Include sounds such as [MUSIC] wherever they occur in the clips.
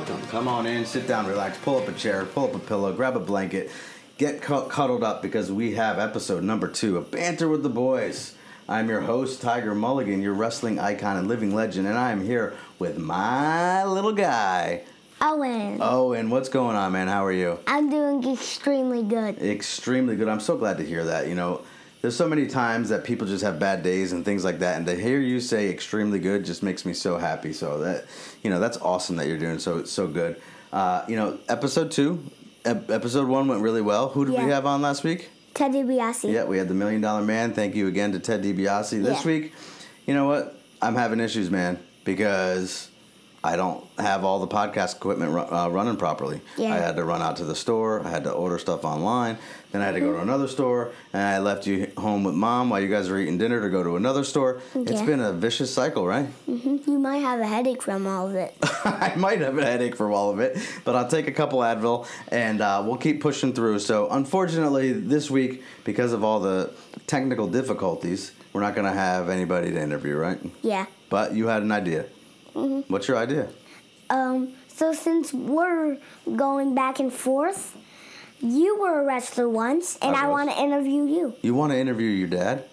welcome. Come on in, sit down, relax, pull up a chair, pull up a pillow, grab a blanket, get cu- cuddled up because we have episode number two of Banter with the Boys. I'm your host, Tiger Mulligan, your wrestling icon and living legend, and I am here with my little guy. Owen. Oh, and what's going on, man? How are you? I'm doing extremely good. Extremely good. I'm so glad to hear that. You know, there's so many times that people just have bad days and things like that, and to hear you say extremely good just makes me so happy. So that, you know, that's awesome that you're doing so so good. Uh, you know, episode two, ep- episode one went really well. Who did we have on last week? Ted DiBiase. Yeah, we had the Million Dollar Man. Thank you again to Ted DiBiase. This Yeah. week, you know what? I'm having issues, man, because I don't have all the podcast equipment uh, running properly. Yeah. I had to run out to the store. I had to order stuff online. Then I had to go to another store, and I left you home with mom while you guys were eating dinner to go to another store. It's been a vicious cycle, right? Mhm. You might have a headache from all of it. [LAUGHS] I might have a headache from all of it, but I'll take a couple Advil and uh, we'll keep pushing through. So, unfortunately, this week, because of all the technical difficulties, we're not going to have anybody to interview, right? yeah. But you had an idea. What's your idea? Um. So since we're going back and forth, you were a wrestler once, and I I, want to interview you. You want to interview your dad?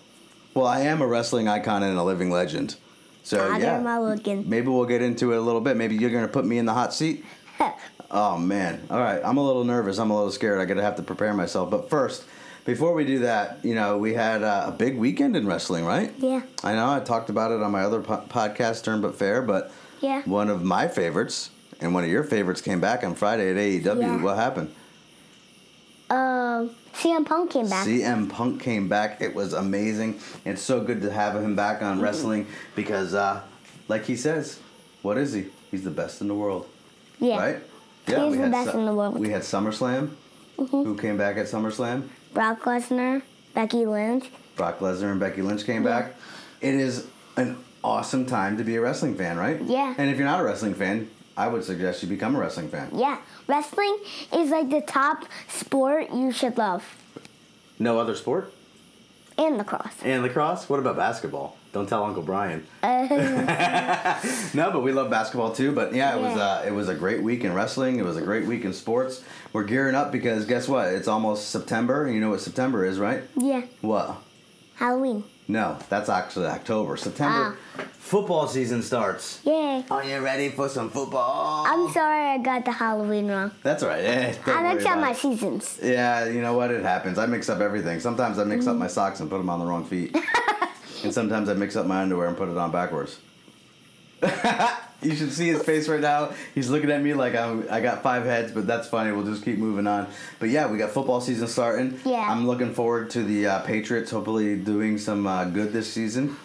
Well, I am a wrestling icon and a living legend. So, Ah, yeah. there my looking. Maybe we'll get into it a little bit. Maybe you're going to put me in the hot seat. [LAUGHS] Oh man! All right, I'm a little nervous. I'm a little scared. I gotta have to prepare myself. But first, before we do that, you know, we had uh, a big weekend in wrestling, right? yeah. I know. I talked about it on my other po- podcast, Turn But Fair. But Yeah. one of my favorites and one of your favorites came back on Friday at AEW. Yeah. What happened? Um. CM Punk came back. CM Punk came back. It was amazing. It's so good to have him back on wrestling because, uh, like he says, what is he? He's the best in the world. yeah. Right? Yeah, we the best in the world. Mm-hmm. We had SummerSlam. Who came back at SummerSlam? Brock Lesnar, Becky Lynch. Brock Lesnar and Becky Lynch came back. It is an awesome time to be a wrestling fan, right? Yeah. And if you're not a wrestling fan, I would suggest you become a wrestling fan. Yeah. Wrestling is like the top sport you should love. No other sport? And lacrosse. And lacrosse? What about basketball? Don't tell Uncle Brian. [LAUGHS] Uh, No, but we love basketball too. But yeah, it was uh, it was a great week in wrestling. It was a great week in sports. We're gearing up because guess what? It's almost September. You know what September is, right? yeah. What? Halloween. No, that's actually October. September, Ah. football season starts. Yay. Are you ready for some football? I'm sorry I got the Halloween wrong. That's all right. Eh, I mix up my seasons. Yeah, you know what? It happens. I mix up everything. Sometimes I mix Mm-hmm. up my socks and put them on the wrong feet. [LAUGHS] and sometimes I mix up my underwear and put it on backwards. [LAUGHS] you should see his face right now. He's looking at me like I'm, I got five heads, but that's funny. We'll just keep moving on. But yeah, we got football season starting. Yeah. I'm looking forward to the uh, Patriots hopefully doing some uh, good this season.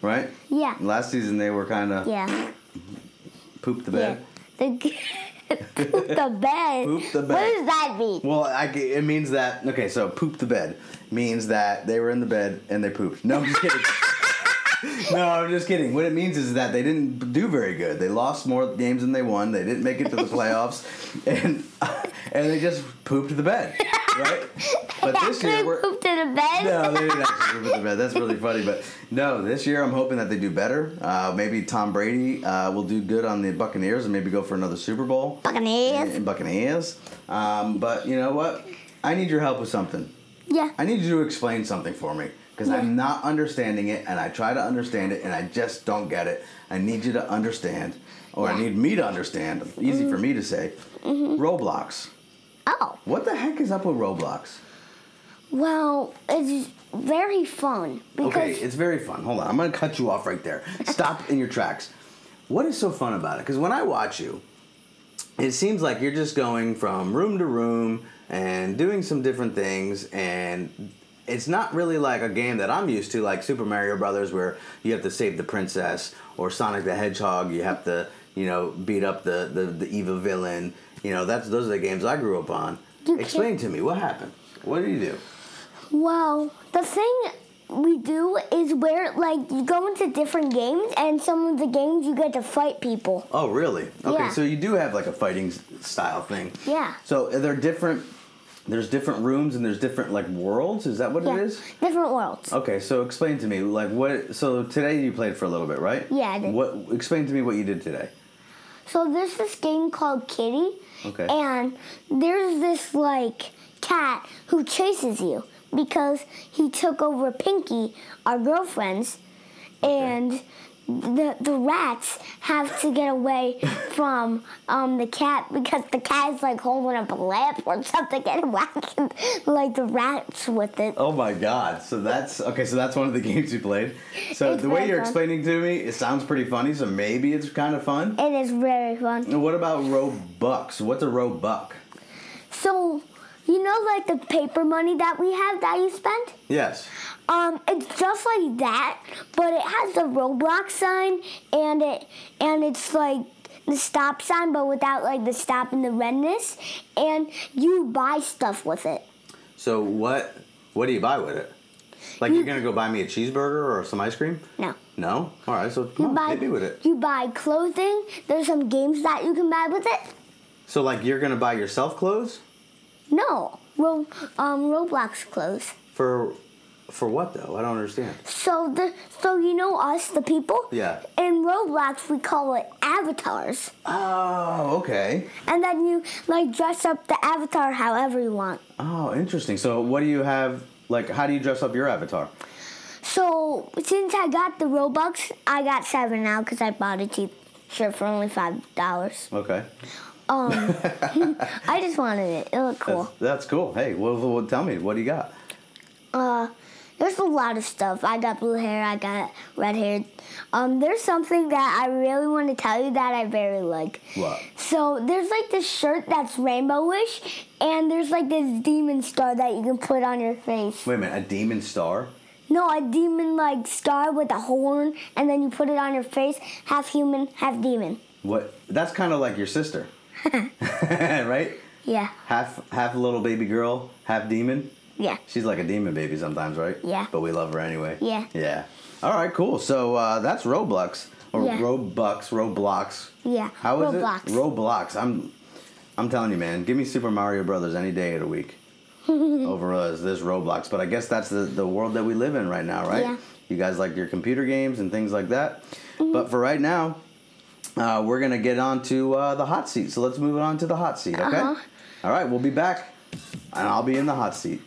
Right? Yeah. Last season they were kind of Yeah. pooped the Yeah. bed. The, [LAUGHS] poop the bed. Poop the bed. What does that mean? Well, I, it means that okay. So poop the bed means that they were in the bed and they pooped. No, I'm just kidding. [LAUGHS] [LAUGHS] no, I'm just kidding. What it means is that they didn't do very good. They lost more games than they won. They didn't make it to the playoffs, [LAUGHS] and [LAUGHS] and they just pooped the bed, right? But this year we're pooped in the bed. no, they didn't actually poop the bed. That's really funny. But no, this year I'm hoping that they do better. Uh, maybe Tom Brady uh, will do good on the Buccaneers and maybe go for another Super Bowl. Buccaneers. And Buccaneers. Um, but you know what? I need your help with something. Yeah. I need you to explain something for me because I'm not understanding it, and I try to understand it, and I just don't get it. I need you to understand, or I need me to understand. Easy for me to say. Mm-hmm. Roblox. Oh. What the heck is up with Roblox? Well, it's very fun because Okay, it's very fun. Hold on, I'm gonna cut you off right there. [LAUGHS] Stop in your tracks. What is so fun about it? Because when I watch you, it seems like you're just going from room to room and doing some different things, and it's not really like a game that I'm used to, like Super Mario Brothers, where you have to save the princess, or Sonic the Hedgehog, you have to, you know, beat up the the, the evil villain. You know, that's those are the games I grew up on. Explain to me what happened. What did you do? well, the thing we do is where like you go into different games and some of the games you get to fight people. Oh, really? Okay, Yeah. so you do have like a fighting style thing. Yeah. So are there different? There's different rooms and there's different like worlds. Is that what Yeah. it is? Different worlds. Okay, so explain to me like what. So today you played for a little bit, right? Yeah, I did. What? Explain to me what you did today. So there's this game called Kitty, Okay. and there's this like cat who chases you because he took over Pinky, our girlfriend's, and the the rats have to get away from um, the cat because the cat is like holding up a lamp or something and [LAUGHS] whacking like the rats with it. Oh my god! So that's okay. So that's one of the [LAUGHS] games you played. So It's the way you're fun. explaining to me, it sounds pretty funny. So maybe it's kind of fun. It is very fun. And what about Robux? What's a Robux? So, you know, like the paper money that we have that you spend? Yes. Um, it's just like that, but it has the Roblox sign and it and it's like the stop sign, but without like the stop and the redness. And you buy stuff with it. So what? What do you buy with it? Like you're gonna go buy me a cheeseburger or some ice cream? No. No. All right. So come You on, buy hit me with it. You buy clothing. There's some games that you can buy with it. So like you're gonna buy yourself clothes No, Ro- um, Roblox clothes. for for what though? I don't understand. So the so you know us, the people. Yeah. In Roblox, we call it avatars. Oh, okay. And then you like dress up the avatar however you want. Oh, interesting. So what do you have? Like, how do you dress up your avatar? So since I got the Robux, I got seven now because I bought a cheap shirt for only five dollars. Okay. Um, [LAUGHS] [LAUGHS] I just wanted it. It looked That's, cool. that's cool. Hey, well, well, tell me, what do you got? Uh, there's a lot of stuff. I got blue hair. I got red hair. Um, there's something that I really want to tell you that I very like. What? So there's like this shirt that's rainbowish, and there's like this demon star that you can put on your face. Wait a minute, a demon star? No, a demon like star with a horn, and then you put it on your face, half human, half demon. What? That's kind of like your sister, [LAUGHS] right? Yeah, Half half a little baby girl, half demon. yeah. She's like a demon baby sometimes, right? Yeah. But we love her anyway. Yeah. Yeah. All right, cool. So uh, that's Roblox or Yeah. Robux, Roblox. Yeah, How is Roblox. it? Roblox. I'm I'm telling you, man. Give me Super Mario Brothers any day of the week [LAUGHS] over us. this Roblox. But I guess that's the the world that we live in right now, right? Yeah. You guys like your computer games and things like that. Mm-hmm. But for right now, uh, we're gonna get on to uh, the hot seat. So let's move on to the hot seat, okay? Uh-huh. All right, we'll be back, and I'll be in the hot seat.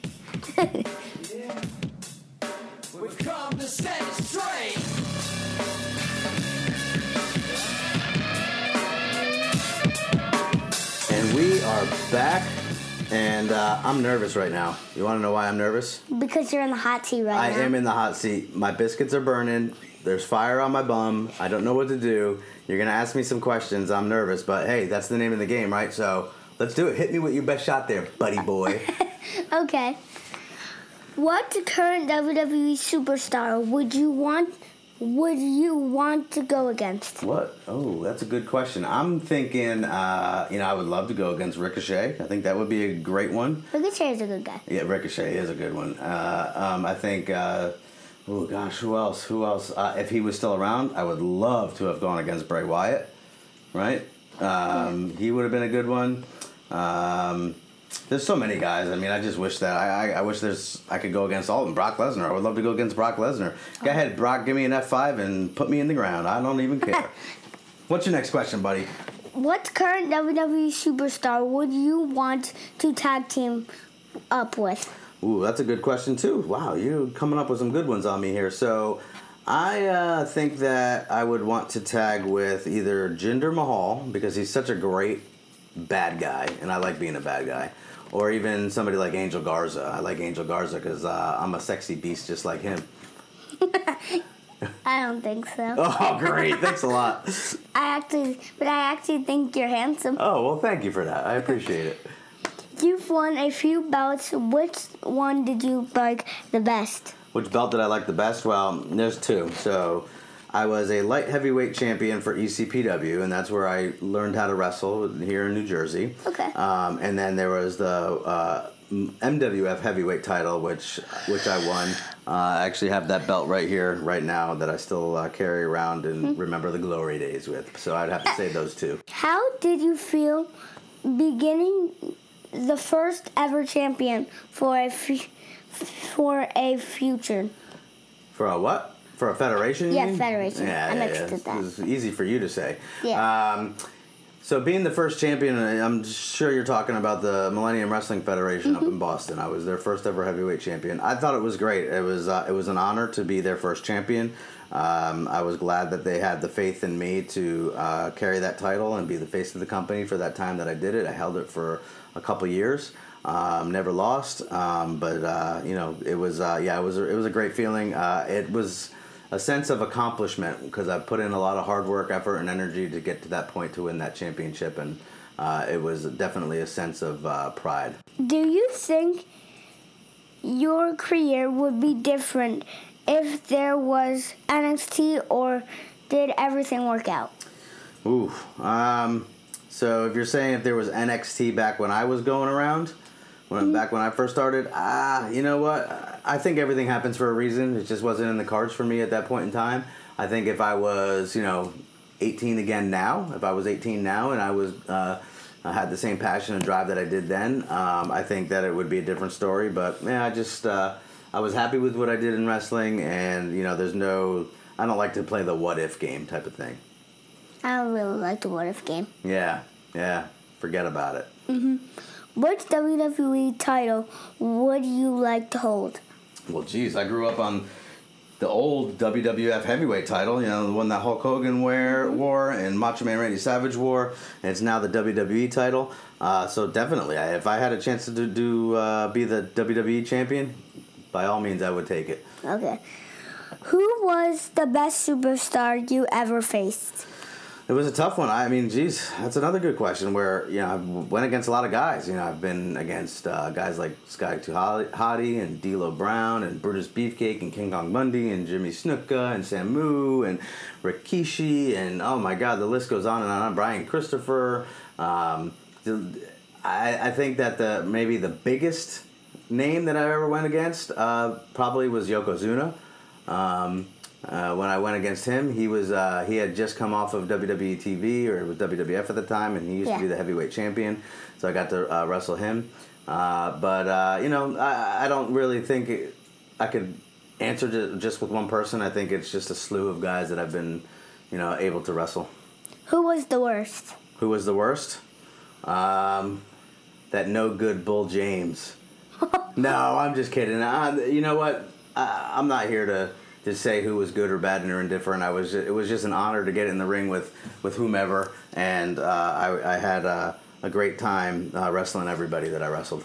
We've come to set it straight. And we are back, and uh, I'm nervous right now. You want to know why I'm nervous? Because you're in the hot seat right I now. I am in the hot seat. My biscuits are burning. There's fire on my bum. I don't know what to do. You're gonna ask me some questions. I'm nervous, but hey, that's the name of the game, right? So let's do it. Hit me with your best shot there, buddy boy. [LAUGHS] Okay. What current WWE superstar would you want? Would you want to go against? what? Oh, that's a good question. I'm thinking, uh, you know, I would love to go against Ricochet. I think that would be a great one. Ricochet is a good guy. Yeah, Ricochet is a good one. Uh, um, I think. Uh, oh gosh, who else? Who else? Uh, if he was still around, I would love to have gone against Bray Wyatt. Right? Um, he would have been a good one. Um, there's so many guys. I mean, I just wish that I, I, I wish there's I could go against all of them. Brock Lesnar. I would love to go against Brock Lesnar. Go ahead, Brock. Give me an F5 and put me in the ground. I don't even care. [LAUGHS] What's your next question, buddy? What current WWE superstar would you want to tag team up with? Ooh, that's a good question too. Wow, you're coming up with some good ones on me here. So, I uh, think that I would want to tag with either Jinder Mahal because he's such a great bad guy, and I like being a bad guy, or even somebody like Angel Garza. I like Angel Garza because uh, I'm a sexy beast just like him. I don't think so. [LAUGHS] Oh, great! Thanks a lot. [LAUGHS] I actually, but I actually think you're handsome. Oh well, thank you for that. I appreciate it. You've won a few belts. Which one did you like the best? Which belt did I like the best? Well, there's two. So I was a light heavyweight champion for ECPW, and that's where I learned how to wrestle here in New Jersey. Okay. Um, and then there was the uh, MWF heavyweight title, which which I won. Uh, I actually have that belt right here, right now, that I still uh, carry around and remember the glory days with. So I'd have to say those two. How did you feel beginning the first ever champion for a for a future? For a what? For a federation? Yeah, federation. Yeah, I yeah, mixed yeah. it that. It's easy for you to say. Yeah. Um, So being the first champion, I'm sure you're talking about the Millennium Wrestling Federation up in Boston. I was their first ever heavyweight champion. I thought it was great. It was uh, it was an honor to be their first champion. Um, I was glad that they had the faith in me to uh, carry that title and be the face of the company for that time that I did it. I held it for a couple years. Um, never lost, um, but uh, you know it was uh, yeah it was it was a great feeling. Uh, it was a sense of accomplishment because I put in a lot of hard work, effort, and energy to get to that point to win that championship, and uh, it was definitely a sense of uh, pride. Do you think your career would be different if there was NXT or did everything work out? Ooh, um, so if you're saying if there was NXT back when I was going around, when back when I first started, ah, you know what? I think everything happens for a reason. It just wasn't in the cards for me at that point in time. I think if I was, you know, 18 again now, if I was 18 now and I was uh, I had the same passion and drive that I did then, um, I think that it would be a different story. But man, I just uh, I was happy with what I did in wrestling, and you know, there's no. I don't like to play the what if game type of thing. I don't really like the what if game. Yeah, yeah. Forget about it. Mhm. Which WWE title would you like to hold? Well, geez, I grew up on the old WWF heavyweight title, you know, the one that Hulk Hogan wear, wore and Macho Man Randy Savage wore, and it's now the WWE title. Uh, so definitely, I, if I had a chance to do, do uh, be the WWE champion, by all means, I would take it. Okay. Who was the best superstar you ever faced? It was a tough one. I mean, geez, that's another good question. Where you know I went against a lot of guys. You know, I've been against uh, guys like Too Hottie and D'Lo Brown and Brutus Beefcake and King Kong Bundy and Jimmy Snuka and Samu and Rikishi and oh my God, the list goes on and on. Brian Christopher. Um, I, I think that the maybe the biggest name that I ever went against uh, probably was Yokozuna. Um, uh, when I went against him, he was uh, he had just come off of WWE TV or it was WWF at the time, and he used Yeah. to be the heavyweight champion. So I got to uh, wrestle him. Uh, but uh, you know, I, I don't really think it, I could answer ju- just with one person. I think it's just a slew of guys that I've been, you know, able to wrestle. Who was the worst? Who was the worst? Um, that no good Bull James. [LAUGHS] no, I'm just kidding. Uh, you know what? I, I'm not here to, to say who was good or bad or indifferent. I was. It was just an honor to get in the ring with with whomever, and uh, I, I had uh, a great time uh, wrestling everybody that I wrestled.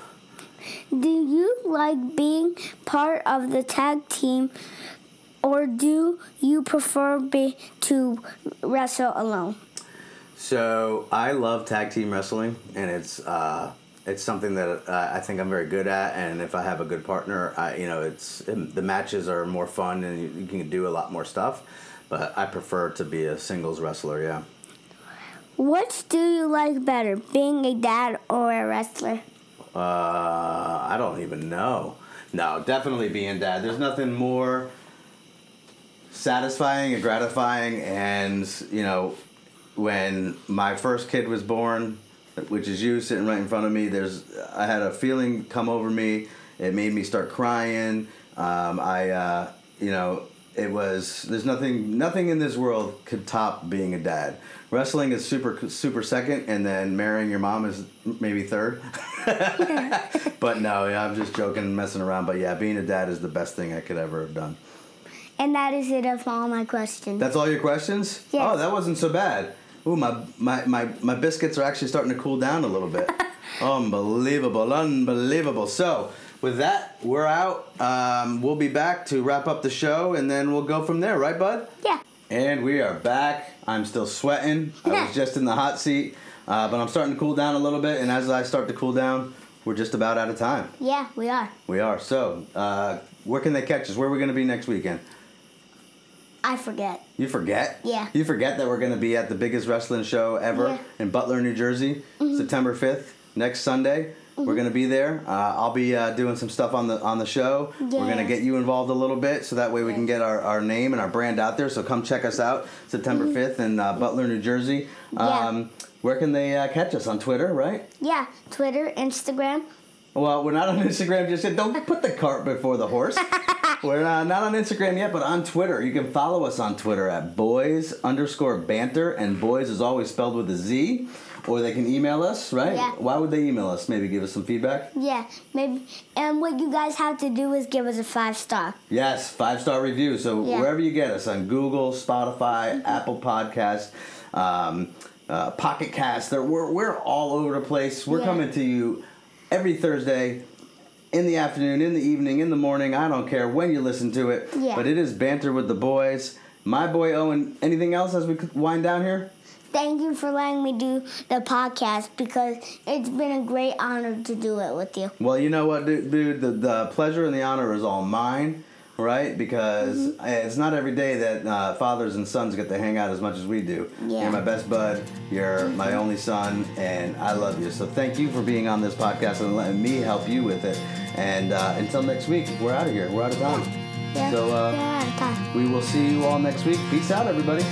Do you like being part of the tag team or do you prefer be, to wrestle alone? So I love tag team wrestling, and it's uh, it's something that uh, I think I'm very good at. And if I have a good partner, I, you know, it's the matches are more fun, and you, you can do a lot more stuff. But I prefer to be a singles wrestler. Yeah. What do you like better, being a dad or a wrestler? Uh, I don't even know. No, definitely being dad. There's nothing more satisfying and gratifying, and you know, when my first kid was born, which is you sitting right in front of me. There's, I had a feeling come over me. It made me start crying. Um, I, uh, you know, it was. There's nothing, nothing in this world could top being a dad. Wrestling is super, super second, and then marrying your mom is maybe third. [LAUGHS] but no, yeah, I'm just joking and messing around. But yeah, being a dad is the best thing I could ever have done. And that is it of all my questions. That's all your questions? Yes. Oh, that wasn't so bad. Ooh, my, my, my, my biscuits are actually starting to cool down a little bit. [LAUGHS] unbelievable, unbelievable. So, with that, we're out. Um, we'll be back to wrap up the show, and then we'll go from there, right, bud? yeah. And we are back. I'm still sweating. I was [LAUGHS] just in the hot seat, uh, but I'm starting to cool down a little bit. And as I start to cool down, we're just about out of time. Yeah, we are. We are. So, uh, where can they catch us? Where are we going to be next weekend? I forget. You forget? Yeah. You forget that we're going to be at the biggest wrestling show ever Yeah. in Butler, New Jersey, Mm-hmm. September 5th, next Sunday. We're going to be there. Uh, I'll be uh, doing some stuff on the on the show. We're going to get you involved a little bit so that way we can get our, our name and our brand out there. So come check us out September 5th in uh, Butler, New Jersey. Mm-hmm. Yeah. Um, where can they uh, catch us? On Twitter, right? Yeah, Twitter, Instagram. Well, we're not on Instagram just yet. Don't put the cart before the horse. [LAUGHS] we're uh, not on Instagram yet, but on Twitter. You can follow us on Twitter at boys underscore banter, and boys is always spelled with a Z. or they can email us, right? Yeah. Why would they email us? Maybe give us some feedback. Yeah, maybe. And what you guys have to do is give us a five star. Yes, five star review. So Yeah. wherever you get us on Google, Spotify, Apple Podcasts, um, uh, Pocket Cast, we're we're all over the place. We're Yeah. coming to you every Thursday. In the afternoon, in the evening, in the morning, I don't care when you listen to it. Yeah. But it is banter with the boys. My boy Owen. Anything else as we wind down here? Thank you for letting me do the podcast because it's been a great honor to do it with you. Well, you know what, dude? dude the, the pleasure and the honor is all mine, right? Because Mm-hmm. it's not every day that uh, fathers and sons get to hang out as much as we do. Yeah. You're my best bud. You're my only son, and I love you. So thank you for being on this podcast and letting me help you with it. And uh, until next week, we're out of here. We're out of time. Yeah. So uh, yeah, out of time. we will see you all next week. Peace out, everybody.